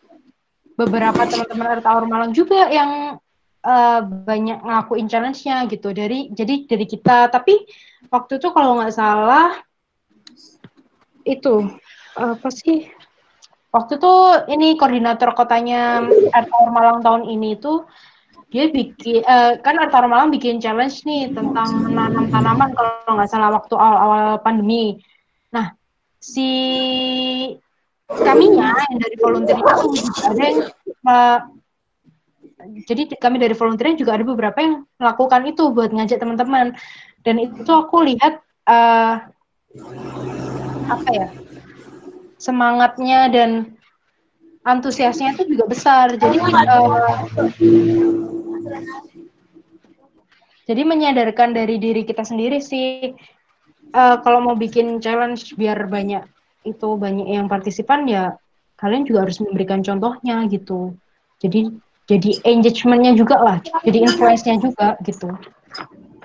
beberapa teman-teman Art Hour Malang juga yang uh, banyak ngelakuin challenge-nya gitu. Dari jadi dari kita. Tapi waktu itu kalau nggak salah itu apa sih? Waktu itu ini koordinator kotanya Art Hour Malang tahun ini itu dia bikin uh, kan Artara Malang bikin challenge nih tentang menanam tanaman kalau nggak salah waktu awal-awal pandemi. Nah, si kaminya yang dari volunteer itu ada yang uh, jadi kami dari volunteer juga ada beberapa yang melakukan itu buat ngajak teman-teman dan itu aku lihat uh, apa ya semangatnya dan antusiasnya itu juga besar jadi uh, jadi menyadarkan dari diri kita sendiri sih, uh, kalau mau bikin challenge biar banyak itu banyak yang partisipan ya kalian juga harus memberikan contohnya gitu. Jadi jadi engagementnya juga lah, jadi influence-nya juga gitu.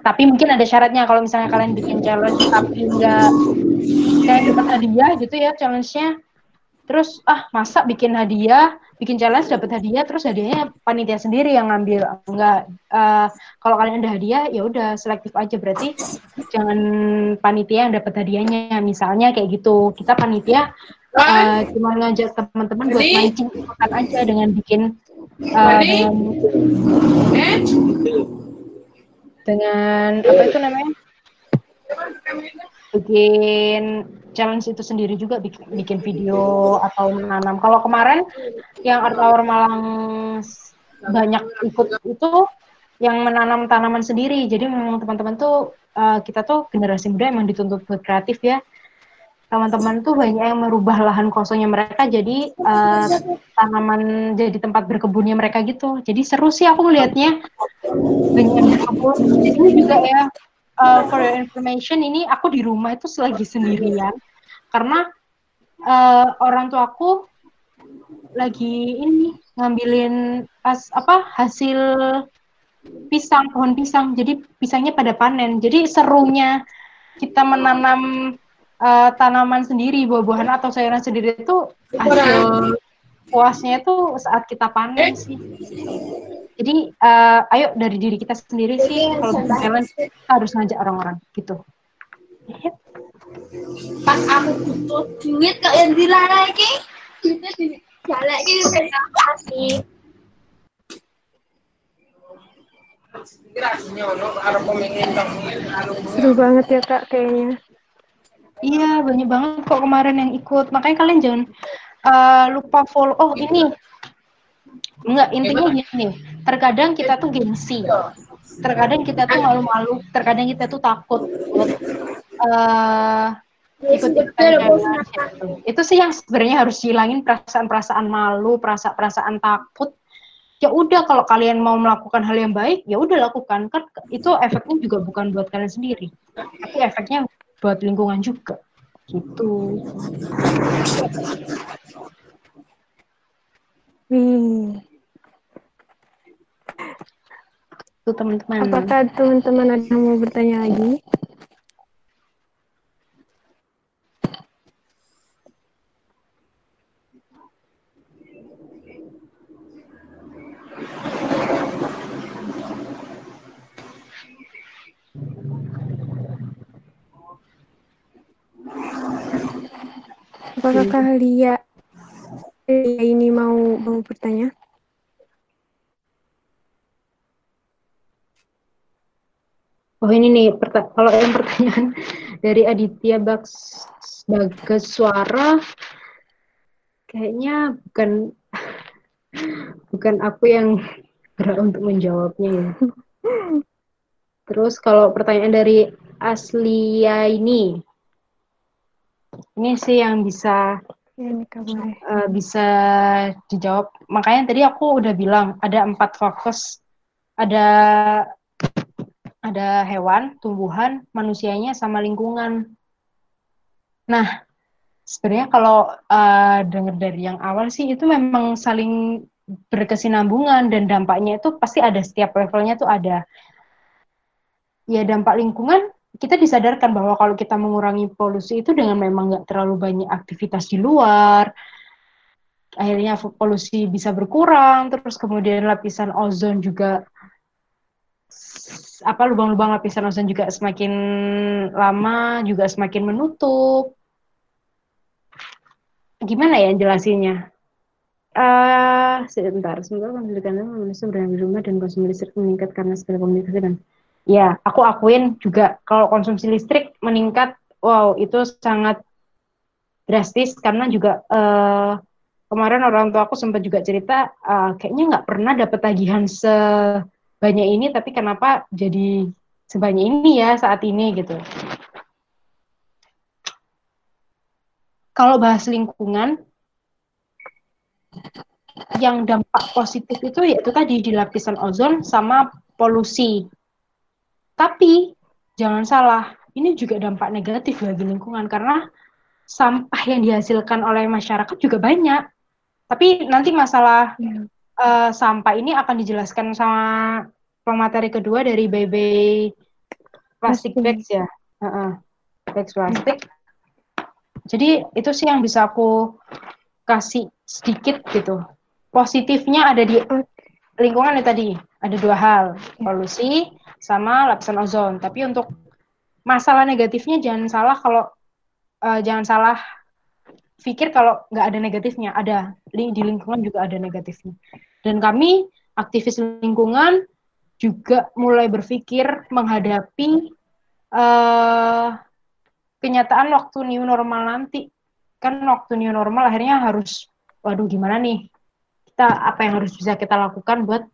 Tapi mungkin ada syaratnya kalau misalnya kalian bikin challenge tapi enggak kayak dapat hadiah gitu ya challenge-nya. Terus ah masa bikin hadiah bikin challenge dapat hadiah terus hadiahnya panitia sendiri yang ngambil? Enggak uh, kalau kalian ada hadiah ya udah selektif aja. Berarti jangan panitia yang dapat hadiahnya. Misalnya kayak gitu kita panitia uh, cuma ngajak teman-teman buat mancing ikutan aja dengan bikin dengan dengan apa itu namanya bikin challenge itu sendiri juga bikin, bikin video atau menanam. Kalau kemarin yang Art Hour Malang banyak ikut itu yang menanam tanaman sendiri. Jadi memang teman-teman tuh uh, kita tuh generasi muda emang dituntut buat kreatif ya. Teman-teman tuh banyak yang merubah lahan kosongnya mereka jadi uh, tanaman jadi tempat berkebunnya mereka gitu. Jadi seru sih aku melihatnya yang berkebun. Jadi juga ya uh, for your information ini aku di rumah itu selagi sendirian karena uh, orang tua aku lagi ini ngambilin pas apa hasil pisang pohon pisang jadi pisangnya pada panen jadi serunya kita menanam uh, tanaman sendiri buah-buahan atau sayuran sendiri itu hasil puasnya itu saat kita panen sih jadi uh, ayo dari diri kita sendiri sih kalau bikin challenge kita harus ngajak orang-orang gitu. Pas aku butuh duit kok yang dilarang lagi, duitnya di jalan ini udah sih. Seru banget ya kak kayaknya. Iya banyak banget kok kemarin yang ikut. Makanya kalian jangan uh, lupa follow. Oh ini Enggak, intinya gini, terkadang kita tuh gengsi. Terkadang kita tuh malu-malu, terkadang kita tuh takut buat uh, ikut itu sih yang sebenarnya harus hilangin perasaan-perasaan malu, perasaan-perasaan takut. Ya udah kalau kalian mau melakukan hal yang baik, ya udah lakukan. Kan itu efeknya juga bukan buat kalian sendiri, tapi efeknya buat lingkungan juga. Gitu. Wih. Tuh teman-teman. Apakah teman-teman ada yang mau bertanya lagi? Apakah Lia, Lia ini mau mau bertanya? Oh ini nih, kalau yang pertanyaan dari Aditya Baks Bagas Suara, kayaknya bukan bukan aku yang berat untuk menjawabnya ya. Terus kalau pertanyaan dari Aslia ini, ini sih yang bisa uh, bisa dijawab. Makanya tadi aku udah bilang ada empat fokus, ada ada hewan, tumbuhan, manusianya sama lingkungan. Nah, sebenarnya kalau uh, dengar dari yang awal sih itu memang saling berkesinambungan dan dampaknya itu pasti ada setiap levelnya tuh ada. Ya dampak lingkungan kita disadarkan bahwa kalau kita mengurangi polusi itu dengan memang nggak terlalu banyak aktivitas di luar, akhirnya polusi bisa berkurang, terus kemudian lapisan ozon juga apa lubang-lubang lapisan ozon juga semakin lama juga semakin menutup. Gimana ya jelasinnya? Uh, sebentar, sebentar menjadikan manusia berada di rumah dan konsumsi listrik meningkat karena segala komunikasi dan ya aku akuin juga kalau konsumsi listrik meningkat, wow itu sangat drastis karena juga uh, kemarin orang tua aku sempat juga cerita uh, kayaknya nggak pernah dapat tagihan sebanyak ini tapi kenapa jadi sebanyak ini ya saat ini gitu. Kalau bahas lingkungan, yang dampak positif itu yaitu tadi di lapisan ozon sama polusi. Tapi jangan salah, ini juga dampak negatif bagi lingkungan karena sampah yang dihasilkan oleh masyarakat juga banyak. Tapi nanti masalah ya. uh, sampah ini akan dijelaskan sama pemateri kedua dari BB plastik bags ya, uh -uh. bags plastik. Jadi itu sih yang bisa aku kasih sedikit gitu. Positifnya ada di lingkungan ya tadi ada dua hal polusi sama lapisan ozon. Tapi untuk masalah negatifnya jangan salah kalau uh, jangan salah pikir kalau nggak ada negatifnya ada di lingkungan juga ada negatifnya. Dan kami aktivis lingkungan juga mulai berpikir menghadapi uh, kenyataan waktu new normal nanti kan waktu new normal akhirnya harus waduh gimana nih kita apa yang harus bisa kita lakukan buat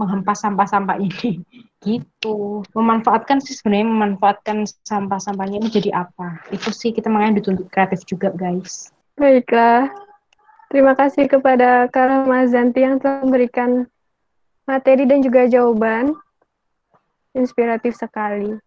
menghempas sampah-sampah ini. Gitu. Memanfaatkan sih sebenarnya memanfaatkan sampah-sampahnya ini jadi apa? Itu sih kita makanya dituntut kreatif juga guys. Baiklah. Terima kasih kepada Kak Mazanti yang telah memberikan materi dan juga jawaban. Inspiratif sekali